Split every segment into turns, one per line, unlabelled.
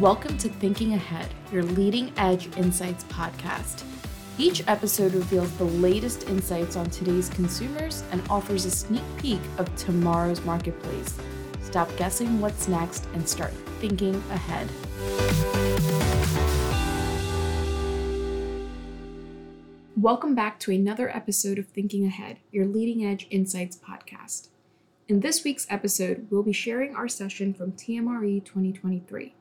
Welcome to Thinking Ahead, your leading edge insights podcast. Each episode reveals the latest insights on today's consumers and offers a sneak peek of tomorrow's marketplace. Stop guessing what's next and start thinking ahead. Welcome back to another episode of Thinking Ahead, your leading edge insights podcast. In this week's episode, we'll be sharing our session from TMRE 2023.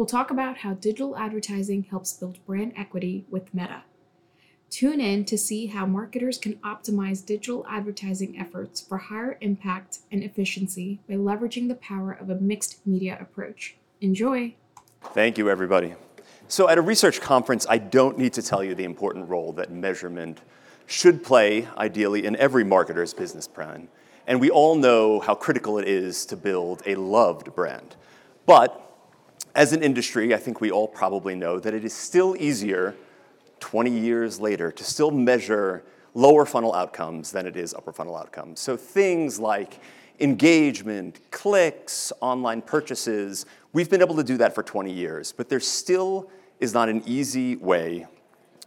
We'll talk about how digital advertising helps build brand equity with Meta. Tune in to see how marketers can optimize digital advertising efforts for higher impact and efficiency by leveraging the power of a mixed media approach. Enjoy!
Thank you, everybody. So, at a research conference, I don't need to tell you the important role that measurement should play, ideally, in every marketer's business plan. And we all know how critical it is to build a loved brand. But as an industry, I think we all probably know that it is still easier 20 years later to still measure lower funnel outcomes than it is upper funnel outcomes. So things like engagement, clicks, online purchases, we've been able to do that for 20 years, but there still is not an easy way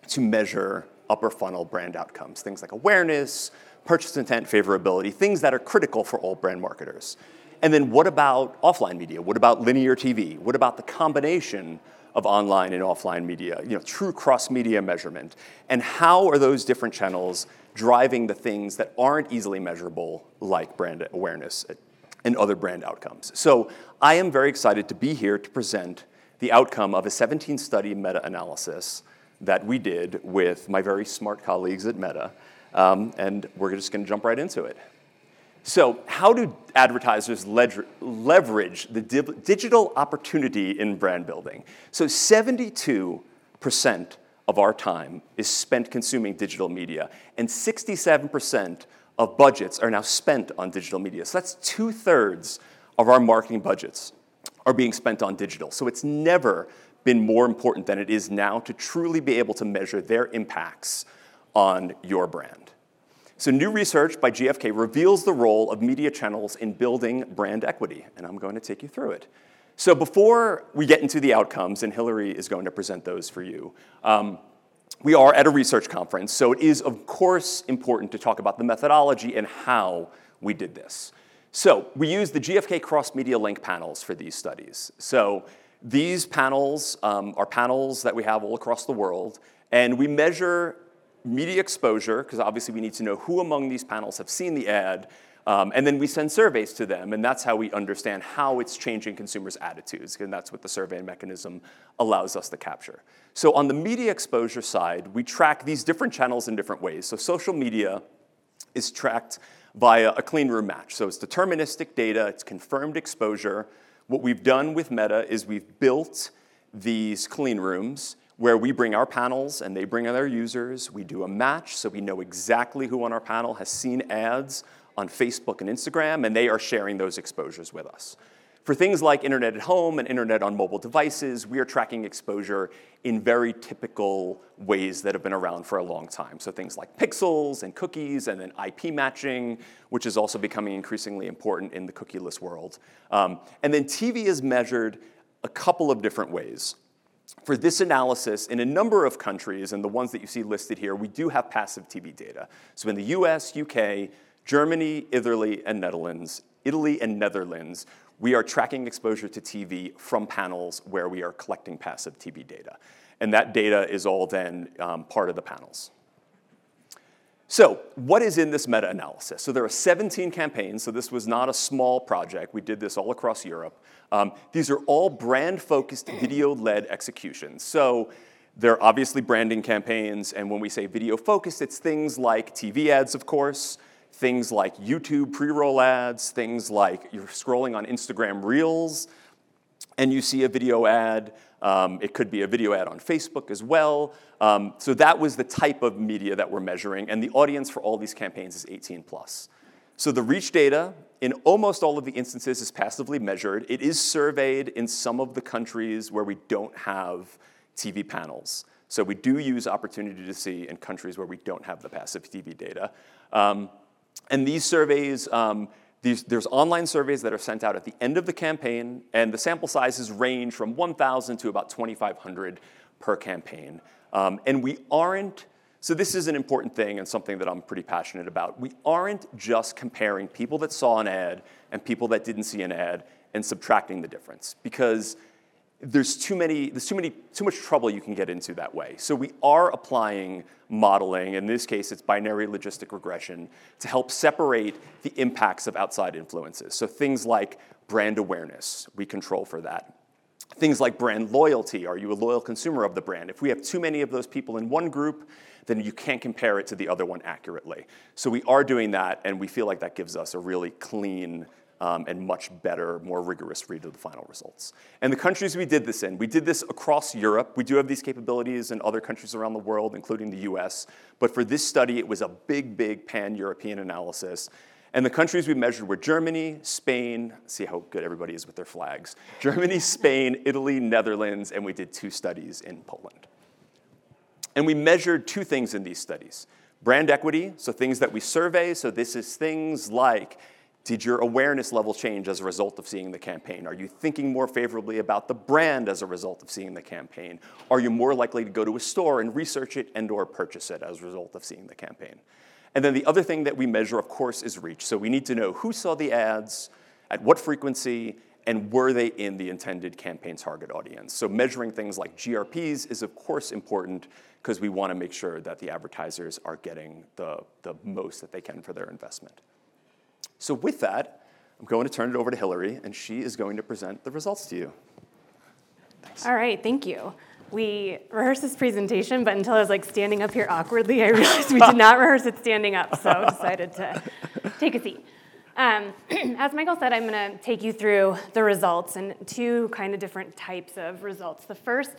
to measure upper funnel brand outcomes. Things like awareness, purchase intent, favorability, things that are critical for all brand marketers. And then what about offline media? What about linear TV? What about the combination of online and offline media, you know, true cross-media measurement. And how are those different channels driving the things that aren't easily measurable, like brand awareness and other brand outcomes? So I am very excited to be here to present the outcome of a 17-study meta-analysis that we did with my very smart colleagues at Meta, um, and we're just going to jump right into it. So, how do advertisers leverage the digital opportunity in brand building? So, 72% of our time is spent consuming digital media, and 67% of budgets are now spent on digital media. So, that's two thirds of our marketing budgets are being spent on digital. So, it's never been more important than it is now to truly be able to measure their impacts on your brand. So, new research by GfK reveals the role of media channels in building brand equity, and I'm going to take you through it. So, before we get into the outcomes, and Hillary is going to present those for you, um, we are at a research conference, so it is, of course, important to talk about the methodology and how we did this. So, we use the GfK cross media link panels for these studies. So, these panels um, are panels that we have all across the world, and we measure media exposure, because obviously we need to know who among these panels have seen the ad, um, and then we send surveys to them, and that's how we understand how it's changing consumers' attitudes, and that's what the survey mechanism allows us to capture. So on the media exposure side, we track these different channels in different ways. So social media is tracked via a clean room match. So it's deterministic data, it's confirmed exposure. What we've done with Meta is we've built these clean rooms where we bring our panels and they bring their users. We do a match so we know exactly who on our panel has seen ads on Facebook and Instagram, and they are sharing those exposures with us. For things like internet at home and internet on mobile devices, we are tracking exposure in very typical ways that have been around for a long time. So things like pixels and cookies and then IP matching, which is also becoming increasingly important in the cookieless world. Um, and then TV is measured a couple of different ways for this analysis, in a number of countries, and the ones that you see listed here, we do have passive TV data. So in the US, UK, Germany, Italy, and Netherlands, Italy and Netherlands, we are tracking exposure to TV from panels where we are collecting passive TV data. And that data is all then um, part of the panels. So, what is in this meta analysis? So, there are 17 campaigns, so this was not a small project. We did this all across Europe. Um, these are all brand focused, video led executions. So, they're obviously branding campaigns, and when we say video focused, it's things like TV ads, of course, things like YouTube pre roll ads, things like you're scrolling on Instagram Reels, and you see a video ad. Um, it could be a video ad on Facebook as well. Um, so that was the type of media that we're measuring, and the audience for all these campaigns is 18 plus. So the reach data in almost all of the instances is passively measured. It is surveyed in some of the countries where we don't have TV panels. So we do use opportunity to see in countries where we don't have the passive TV data. Um, and these surveys, um, These, there's online surveys that are sent out at the end of the campaign, and the sample sizes range from 1,000 to about 2,500 per campaign. Um, and we aren't, so this is an important thing and something that I'm pretty passionate about. We aren't just comparing people that saw an ad and people that didn't see an ad and subtracting the difference because there's too many, there's too many, too much trouble you can get into that way. So we are applying modeling, in this case it's binary logistic regression, to help separate the impacts of outside influences. So things like brand awareness, we control for that. Things like brand loyalty, are you a loyal consumer of the brand? If we have too many of those people in one group, then you can't compare it to the other one accurately. So we are doing that, and we feel like that gives us a really clean um, and much better, more rigorous read of the final results. And the countries we did this in, we did this across Europe. We do have these capabilities in other countries around the world, including the US. But for this study, it was a big, big pan European analysis. And the countries we measured were Germany, Spain, see how good everybody is with their flags. Germany, Spain, Italy, Netherlands, and we did two studies in Poland. And we measured two things in these studies brand equity, so things that we survey. So this is things like did your awareness level change as a result of seeing the campaign? Are you thinking more favorably about the brand as a result of seeing the campaign? Are you more likely to go to a store and research it and or purchase it as a result of seeing the campaign? And then the other thing that we measure, of course, is reach. So we need to know who saw the ads, at what frequency, and were they in the intended campaign target audience? So measuring things like GRPs is of course important because we want to make sure that the advertisers are getting the, the most that they can for their investment. So with that, I'm going to turn it over to Hillary, and she is going to present the results to you.
Thanks. All right, thank you. We rehearsed this presentation, but until I was like standing up here awkwardly, I realized we did not rehearse it standing up, so decided to take a seat. Um, as Michael said, I'm going to take you through the results and two kind of different types of results. The first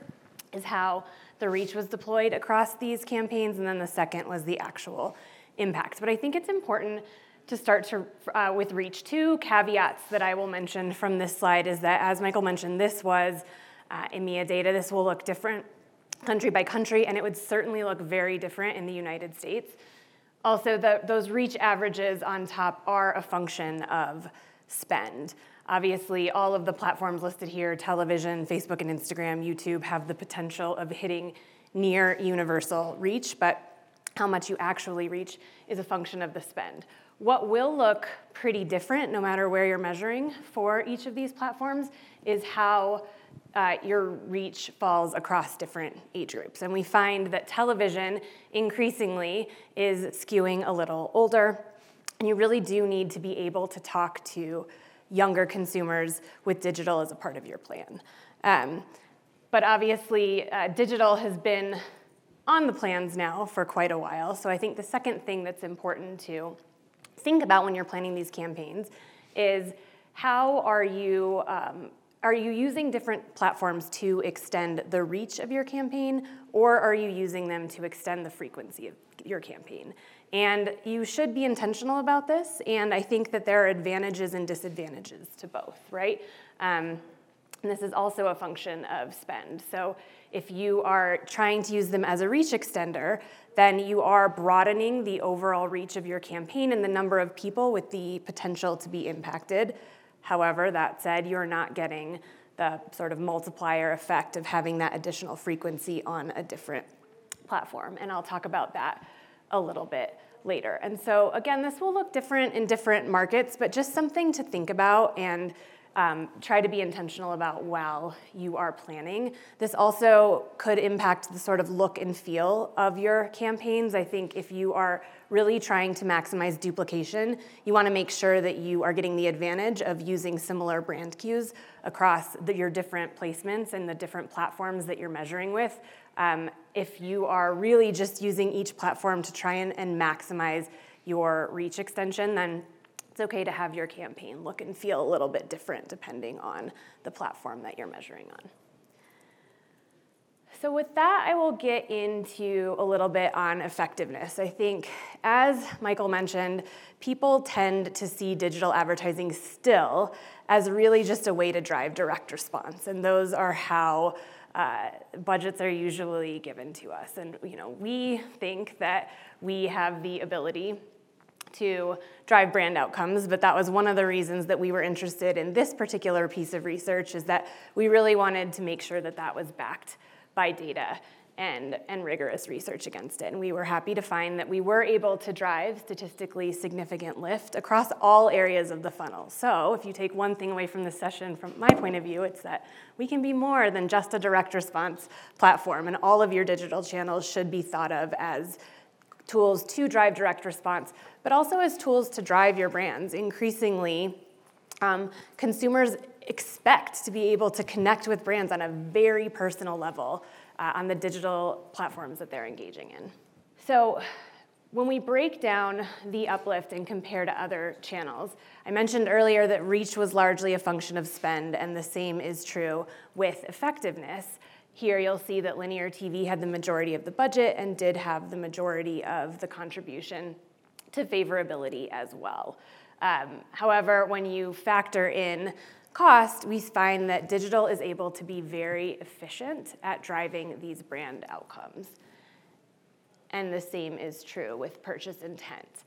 is how the reach was deployed across these campaigns, and then the second was the actual impact. But I think it's important to start to, uh, with reach. Two caveats that I will mention from this slide is that, as Michael mentioned, this was uh, EMEA data. This will look different country by country, and it would certainly look very different in the United States. Also, the, those reach averages on top are a function of spend. Obviously, all of the platforms listed here television, Facebook, and Instagram, YouTube have the potential of hitting near universal reach, but how much you actually reach is a function of the spend. What will look pretty different no matter where you're measuring for each of these platforms is how uh, your reach falls across different age groups. And we find that television increasingly is skewing a little older. And you really do need to be able to talk to younger consumers with digital as a part of your plan. Um, but obviously, uh, digital has been on the plans now for quite a while. So I think the second thing that's important to think about when you're planning these campaigns is how are you um, are you using different platforms to extend the reach of your campaign or are you using them to extend the frequency of your campaign? And you should be intentional about this and i think that there are advantages and disadvantages to both right? Um, and this is also a function of spend. So if you are trying to use them as a reach extender, then you are broadening the overall reach of your campaign and the number of people with the potential to be impacted. However, that said, you're not getting the sort of multiplier effect of having that additional frequency on a different platform. And I'll talk about that a little bit later. And so, again, this will look different in different markets, but just something to think about and um, try to be intentional about while you are planning. This also could impact the sort of look and feel of your campaigns. I think if you are really trying to maximize duplication, you want to make sure that you are getting the advantage of using similar brand cues across the, your different placements and the different platforms that you're measuring with. Um, if you are really just using each platform to try and, and maximize your reach extension, then it's okay to have your campaign look and feel a little bit different depending on the platform that you're measuring on. So, with that, I will get into a little bit on effectiveness. I think, as Michael mentioned, people tend to see digital advertising still as really just a way to drive direct response, and those are how uh, budgets are usually given to us. And you know, we think that we have the ability to drive brand outcomes, but that was one of the reasons that we were interested in this particular piece of research is that we really wanted to make sure that that was backed by data and, and rigorous research against it. And we were happy to find that we were able to drive statistically significant lift across all areas of the funnel. So if you take one thing away from this session, from my point of view, it's that we can be more than just a direct response platform, and all of your digital channels should be thought of as tools to drive direct response, but also as tools to drive your brands. Increasingly, um, consumers expect to be able to connect with brands on a very personal level uh, on the digital platforms that they're engaging in. So when we break down the uplift and compare to other channels, I mentioned earlier that reach was largely a function of spend, and the same is true with effectiveness. Here you'll see that linear TV had the majority of the budget and did have the majority of the contribution to favorability as well. Um, however, when you factor in cost, we find that digital is able to be very efficient at driving these brand outcomes. And the same is true with purchase intent.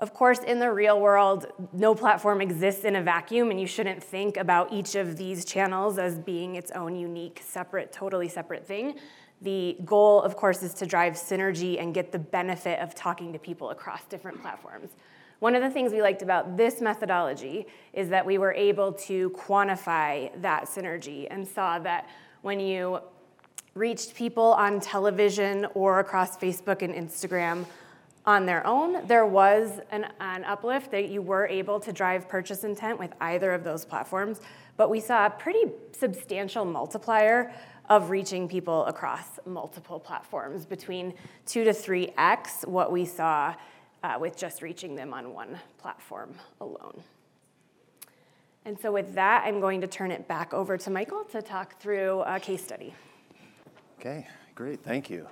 Of course, in the real world, no platform exists in a vacuum, and you shouldn't think about each of these channels as being its own unique, separate, totally separate thing. The goal, of course, is to drive synergy and get the benefit of talking to people across different platforms. One of the things we liked about this methodology is that we were able to quantify that synergy and saw that when you reached people on television or across Facebook and Instagram on their own, there was an, an, uplift that you were able to drive purchase intent with either of those platforms. But we saw a pretty substantial multiplier of reaching people across multiple platforms between two to three X what we saw uh, with just reaching them on one platform alone. And so with that, I'm going to turn it back over to Michael to talk through a case study.
Okay, great, thank you.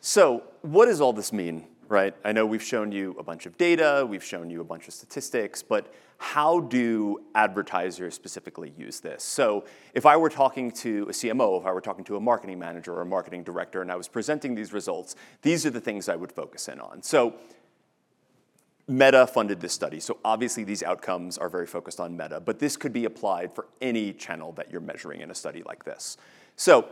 So what does all this mean, right? I know we've shown you a bunch of data, we've shown you a bunch of statistics, but how do advertisers specifically use this? So if I were talking to a CMO, if I were talking to a marketing manager or a marketing director and I was presenting these results, these are the things I would focus in on. So Meta funded this study, so obviously these outcomes are very focused on Meta, but this could be applied for any channel that you're measuring in a study like this. So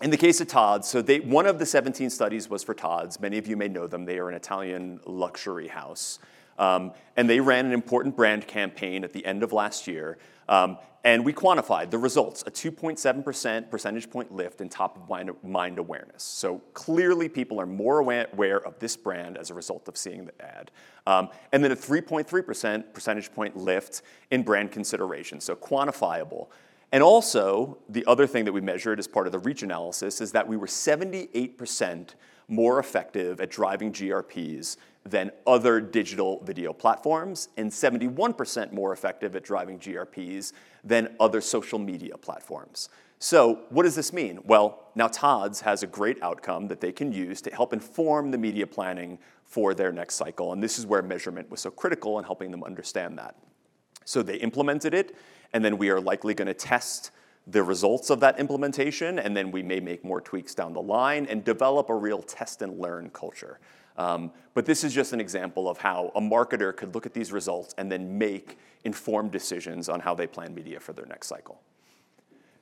in the case of Tod's, so they, one of the 17 studies was for Tod's. Many of you may know them. They are an Italian luxury house. Um, and they ran an important brand campaign at the end of last year. Um, and we quantified the results a 2.7% percentage point lift in top of mind awareness. So clearly, people are more aware of this brand as a result of seeing the ad. Um, and then a 3.3% percentage point lift in brand consideration, so quantifiable. And also, the other thing that we measured as part of the reach analysis is that we were 78% more effective at driving GRPs than other digital video platforms, and 71% more effective at driving GRPs than other social media platforms. So, what does this mean? Well, now Tod's has a great outcome that they can use to help inform the media planning for their next cycle, and this is where measurement was so critical in helping them understand that. So, they implemented it, and then we are likely going to test the results of that implementation, and then we may make more tweaks down the line and develop a real test and learn culture. Um, but this is just an example of how a marketer could look at these results and then make informed decisions on how they plan media for their next cycle.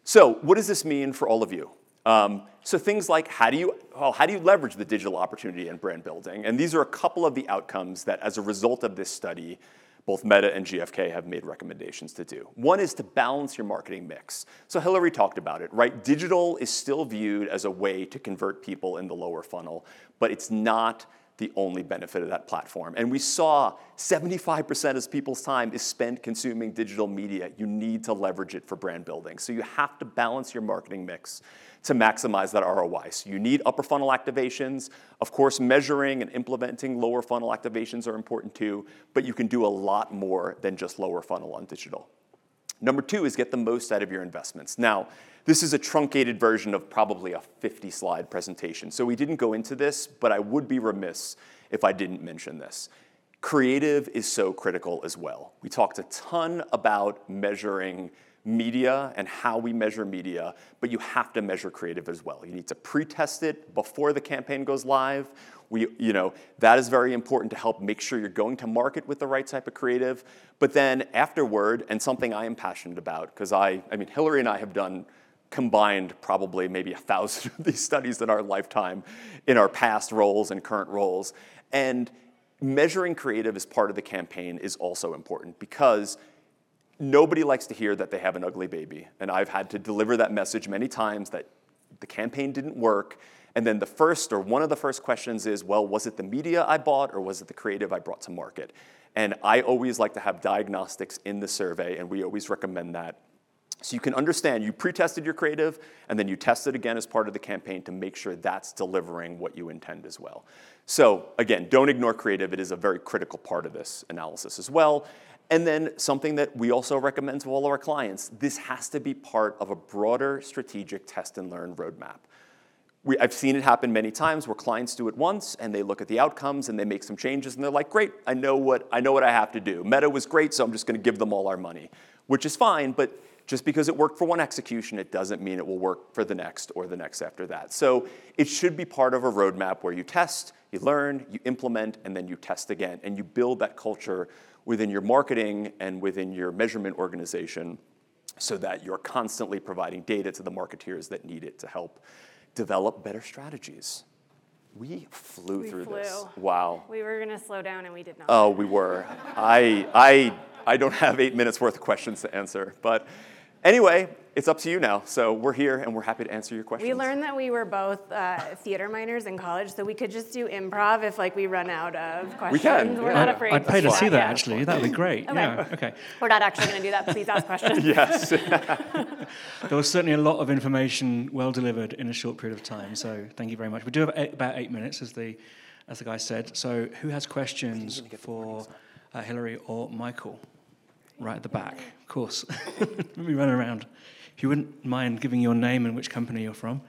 So, what does this mean for all of you? Um, so things like how do you well, how do you leverage the digital opportunity in brand building? And these are a couple of the outcomes that, as a result of this study, both Meta and GfK have made recommendations to do. One is to balance your marketing mix. So Hillary talked about it, right? Digital is still viewed as a way to convert people in the lower funnel, but it's not the only benefit of that platform. And we saw 75% of people's time is spent consuming digital media. You need to leverage it for brand building. So you have to balance your marketing mix to maximize that ROI. So you need upper funnel activations. Of course, measuring and implementing lower funnel activations are important too, but you can do a lot more than just lower funnel on digital. Number two is get the most out of your investments. Now, this is a truncated version of probably a 50 slide presentation. So we didn't go into this, but I would be remiss if I didn't mention this. Creative is so critical as well. We talked a ton about measuring media and how we measure media, but you have to measure creative as well. You need to pre-test it before the campaign goes live. We, you know, that is very important to help make sure you're going to market with the right type of creative. But then afterward, and something I am passionate about, because I, I mean, Hillary and I have done combined probably maybe a thousand of these studies in our lifetime in our past roles and current roles. And measuring creative as part of the campaign is also important because nobody likes to hear that they have an ugly baby. And I've had to deliver that message many times that the campaign didn't work. And then the first or one of the first questions is, well, was it the media I bought or was it the creative I brought to market? And I always like to have diagnostics in the survey, and we always recommend that. So you can understand you pre-tested your creative and then you test it again as part of the campaign to make sure that's delivering what you intend as well. So again, don't ignore creative. It is a very critical part of this analysis as well. And then something that we also recommend to all of our clients, this has to be part of a broader strategic test and learn roadmap. We, I've seen it happen many times where clients do it once and they look at the outcomes and they make some changes and they're like, great, I know what, I know what I have to do. Meta was great, so I'm just gonna give them all our money, which is fine, but just because it worked for one execution, it doesn't mean it will work for the next or the next after that. So it should be part of a roadmap where you test, you learn, you implement, and then you test again. And you build that culture within your marketing and within your measurement organization so that you're constantly providing data to the marketeers that need it to help develop better strategies. We flew
We
through
flew.
this. Wow.
We were going to slow down and we did not.
Oh, we were. I, I, I don't have eight minutes worth of questions to answer. But anyway, it's up to you now. So we're here and we're happy to answer your questions.
We learned that we were both uh, theater minors in college, so we could just do improv if like we run out of questions.
can,
We're
yeah.
not
I'd-
afraid.
I'd pay to see that
yeah.
actually. That would be great.
Okay.
Yeah. Okay.
We're not actually going to do that. Please ask questions.
Yes.
There was certainly a lot of information well delivered in a short period of time. So thank you very much. We do have eight, about eight minutes, as the as the guy said. So who has questions for uh, Hillary or Michael? Right at the back, of course. Let me run around. If you wouldn't mind giving your name and which company you're from.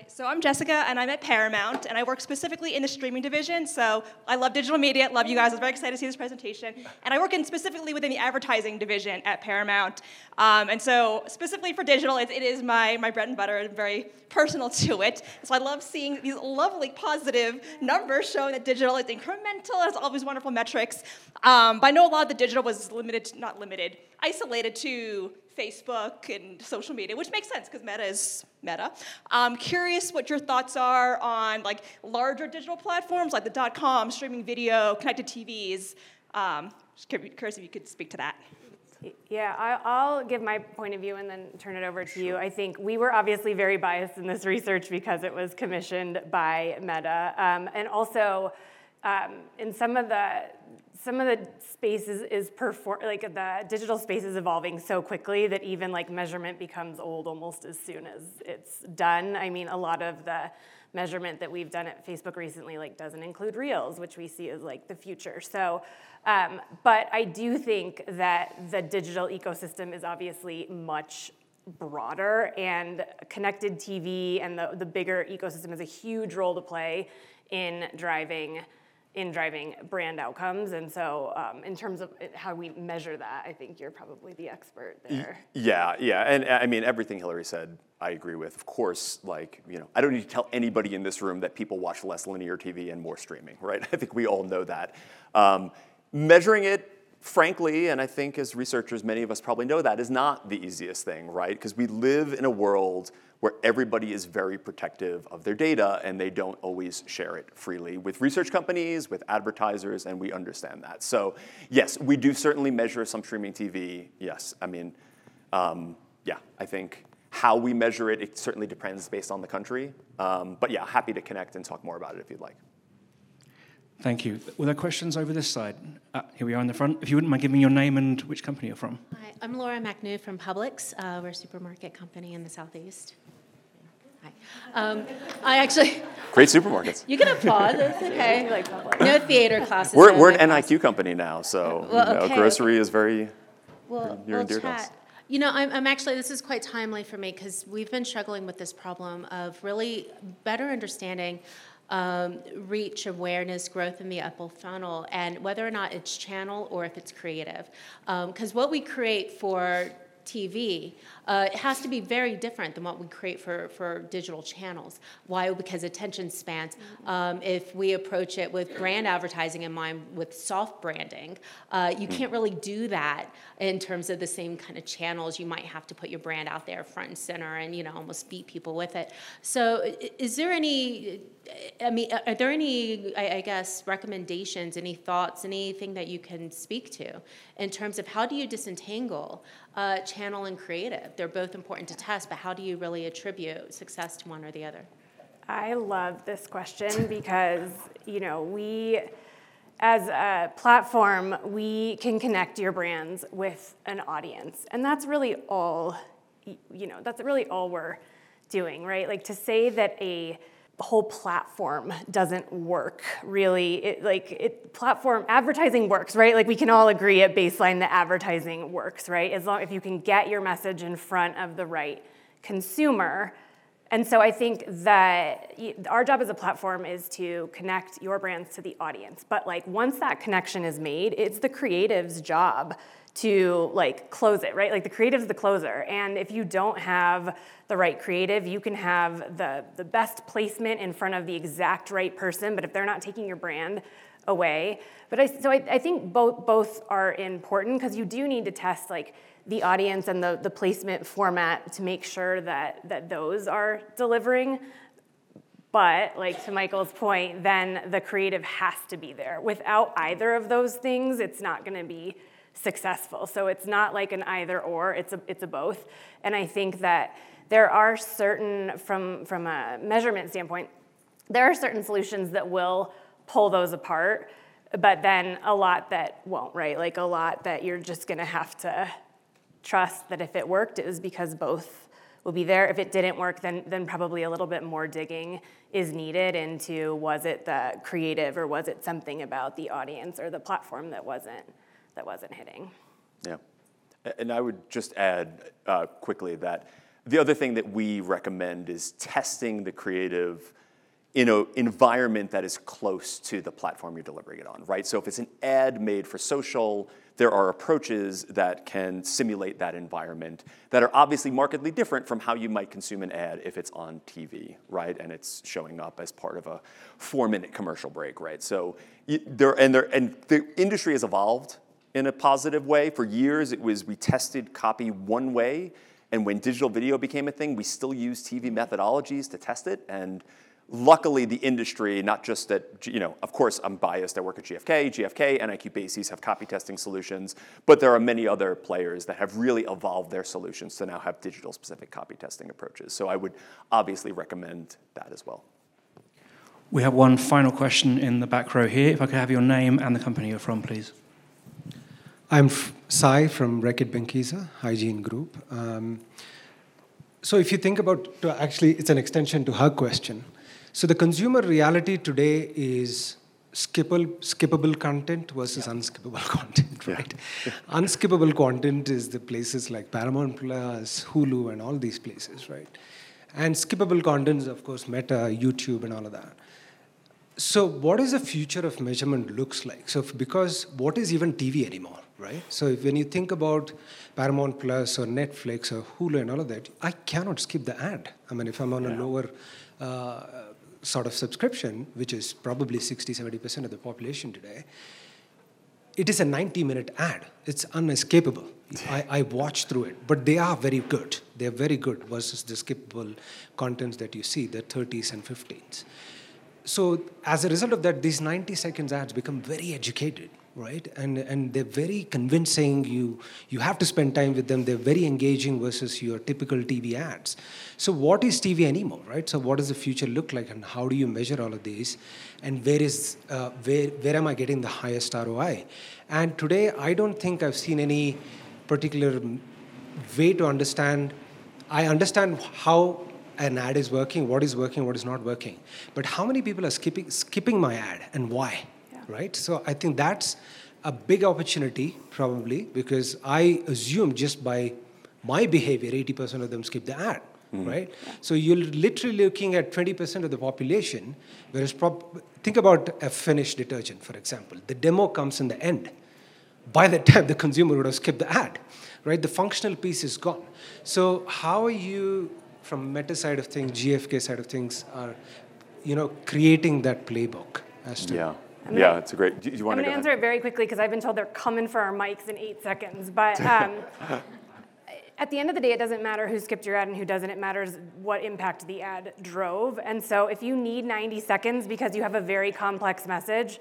Hi, so I'm Jessica, and I'm at Paramount, and I work specifically in the streaming division. So I love digital media, love you guys. I was very excited to see this presentation, and I work in specifically within the advertising division at Paramount. Um, and so specifically for digital, it, it is my my bread and butter, and very personal to it. So I love seeing these lovely positive numbers showing that digital is incremental, has all these wonderful metrics. Um, but I know a lot of the digital was limited, not limited, isolated to Facebook and social media, which makes sense because Meta is Meta. I'm curious what your thoughts are on like larger digital platforms like the dot com, streaming video, connected TVs. Um, curious if you could speak to that.
Yeah, I, I'll give my point of view and then turn it over to you. I think we were obviously very biased in this research because it was commissioned by Meta, um, and also um, in some of the some of the spaces is perform like the digital space is evolving so quickly that even like measurement becomes old almost as soon as it's done. I mean, a lot of the measurement that we've done at Facebook recently like doesn't include reels, which we see as like the future. So, um, but I do think that the digital ecosystem is obviously much broader and connected TV and the, the bigger ecosystem has a huge role to play in driving in driving brand outcomes. And so, um, in terms of how we measure that, I think you're probably the expert there.
Yeah, yeah, and uh, I mean everything Hillary said, I agree with. Of course, like you know, I don't need to tell anybody in this room that people watch less linear TV and more streaming, right? I think we all know that. Um, measuring it, frankly, and I think as researchers, many of us probably know that is not the easiest thing, right? Because we live in a world where everybody is very protective of their data and they don't always share it freely with research companies, with advertisers, and we understand that. So, yes, we do certainly measure some streaming TV. Yes, I mean, um, yeah, I think how we measure it, it certainly depends based on the country. Um, but yeah, happy to connect and talk more about it if you'd like.
Thank you. Were there questions over this side? Uh, here we are in the front. If you wouldn't mind giving your name and which company you're from.
Hi, I'm Laura McNew from Publix. Uh, we're a supermarket company in the southeast. Hi. Um, I actually,
Great supermarkets.
you can applaud. It's okay.
Like.
No theater classes.
We're, we're
my
an
class.
NIQ company now, so
Well,
you know,
okay,
grocery is very.
Well,
You're
we'll
endeared to us.
chat. You know, I'm, I'm actually, this is quite timely for me because we've been struggling with this problem of really better understanding um, reach, awareness, growth in the upper funnel, and whether or not it's channel or if it's creative. Because what we create for TV, uh, it has to be very different than what we create for, for digital channels. Why? Because attention spans. Um, if we approach it with brand advertising in mind, with soft branding, uh, you can't really do that in terms of the same kind of channels. You might have to put your brand out there front and center and you know almost beat people with it. So, is there any? I mean, are there any? I, I guess recommendations, any thoughts, anything that you can speak to in terms of how do you disentangle uh, channel and creative? They're both important to test, but how do you really attribute success to one or the other?
I love this question because you know we as a platform, we can connect your brands with an audience. And that's really all, you know, that's really all we're doing, right? Like to say that a whole platform doesn't work really. It, like it platform advertising works right? Like we can all agree at baseline that advertising works right? As long if you can get your message in front of the right consumer. And so I think that our job as a platform is to connect your brands to the audience. But like once that connection is made, it's the creative's job to like close it, right? Like the creative's the closer. And if you don't have the right creative, you can have the, the best placement in front of the exact right person, but if they're not taking your brand away. But I, so I, I think both both are important because you do need to test like the audience and the, the placement format to make sure that, that those are delivering. But, like to Michael's point, then the creative has to be there. Without either of those things, it's not going to be successful. So it's not like an either or, it's a, it's a both. And I think that there are certain, from, from a measurement standpoint, there are certain solutions that will pull those apart, but then a lot that won't, right? Like a lot that you're just going to have to trust that if it worked, it was because both will be there. If it didn't work, then, then probably a little bit more digging is needed into was it the creative or was it something about the audience or the platform that wasn't, that wasn't hitting.
Yeah. And I would just add uh, quickly that the other thing that we recommend is testing the creative in an environment that is close to the platform you're delivering it on, right? So if it's an ad made for social, there are approaches that can simulate that environment that are obviously markedly different from how you might consume an ad if it's on TV, right? And it's showing up as part of a four-minute commercial break, right? So there and there and the industry has evolved in a positive way. For years, it was we tested copy one way, and when digital video became a thing, we still use TV methodologies to test it and luckily the industry, not just that, you know, of course I'm biased, I work at GfK, GfK and NIQ Bases have copy testing solutions, but there are many other players that have really evolved their solutions to now have digital specific copy testing approaches. So I would obviously recommend that as well.
We have one final question in the back row here. If I could have your name and the company you're from, please.
I'm Sai from Reckitt Benckiser Hygiene Group. Um, so if you think about, actually, it's an extension to her question. So the consumer reality today is skippable, skippable content versus yeah. unskippable content, right? Yeah. unskippable content is the places like Paramount Plus, Hulu, and all these places, right? And skippable content is, of course, Meta, YouTube, and all of that. So, what is the future of measurement looks like? So, because what is even TV anymore, right? So, if, when you think about Paramount Plus or Netflix or Hulu and all of that, I cannot skip the ad. I mean, if I'm on yeah. a lower uh, sort of subscription, which is probably 60, 70% of the population today, it is a 90 minute ad. It's unescapable. I, I watch through it, but they are very good. They're very good versus the skippable contents that you see, the 30s and 15s. So, as a result of that, these 90 seconds ads become very educated right? And and they're very convincing. You you have to spend time with them. They're very engaging versus your typical TV ads. So what is TV anymore, right? So what does the future look like, and how do you measure all of these? And where is uh, where where am I getting the highest ROI? And today I don't think I've seen any particular way to understand. I understand how an ad is working, what is working, what is not working. But how many people are skipping skipping my ad and why? Right? So I think that's a big opportunity probably because I assume just by my behavior, 80% of them skip the ad, mm-hmm. right? So you're literally looking at 20% of the population, whereas prob- think about a finished detergent, for example. The demo comes in the end. By that time the consumer would have skipped the ad, right? The functional piece is gone. So how are you, from Meta side of things, GfK side of things, are, you know, creating that playbook as to
Yeah.
I'm
yeah,
gonna-
it's a great. Do you want to
answer
ahead?
it very quickly because I've been told they're coming for our mics in eight seconds. But um, at the end of the day, it doesn't matter who skipped your ad and who doesn't. It matters what impact the ad drove. And so if you need 90 seconds because you have a very complex message,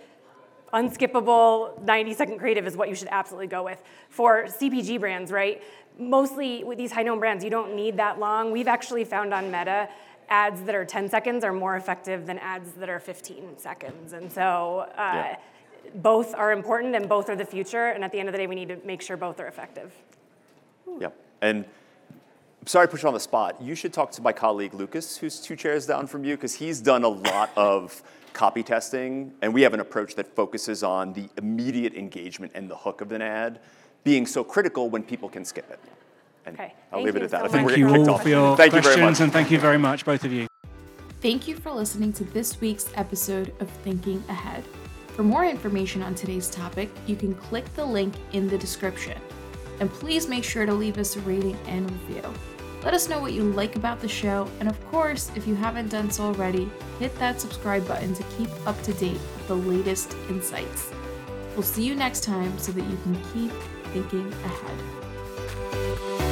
unskippable 90 second creative is what you should absolutely go with. For CPG brands, right? Mostly with these high known brands, you don't need that long. We've actually found on Meta ads that are 10 seconds are more effective than ads that are 15 seconds. And so uh,
Yeah.
both are important and both are the future. And at the end of the day, we need to make sure both are effective.
Yeah. And sorry to put you on the spot. You should talk to my colleague Lucas, who's two chairs down from you, because he's done a lot of copy testing, and we have an approach that focuses on the immediate engagement and the hook of an ad being so critical when people can skip it. And
Okay.
I'll
Thank
leave it
you
at that.
so
I think
much.
we're
Thank
getting
you
kicked
all
off.
for your
Thank you
questions,
very much.
and thank you very much, both of you.
Thank you for listening to this week's episode of Thinking Ahead. For more information on today's topic, you can click the link in the description. And please make sure to leave us a rating and review. Let us know what you like about the show, and of course, if you haven't done so already, hit that subscribe button to keep up to date with the latest insights. We'll see you next time so that you can keep thinking ahead.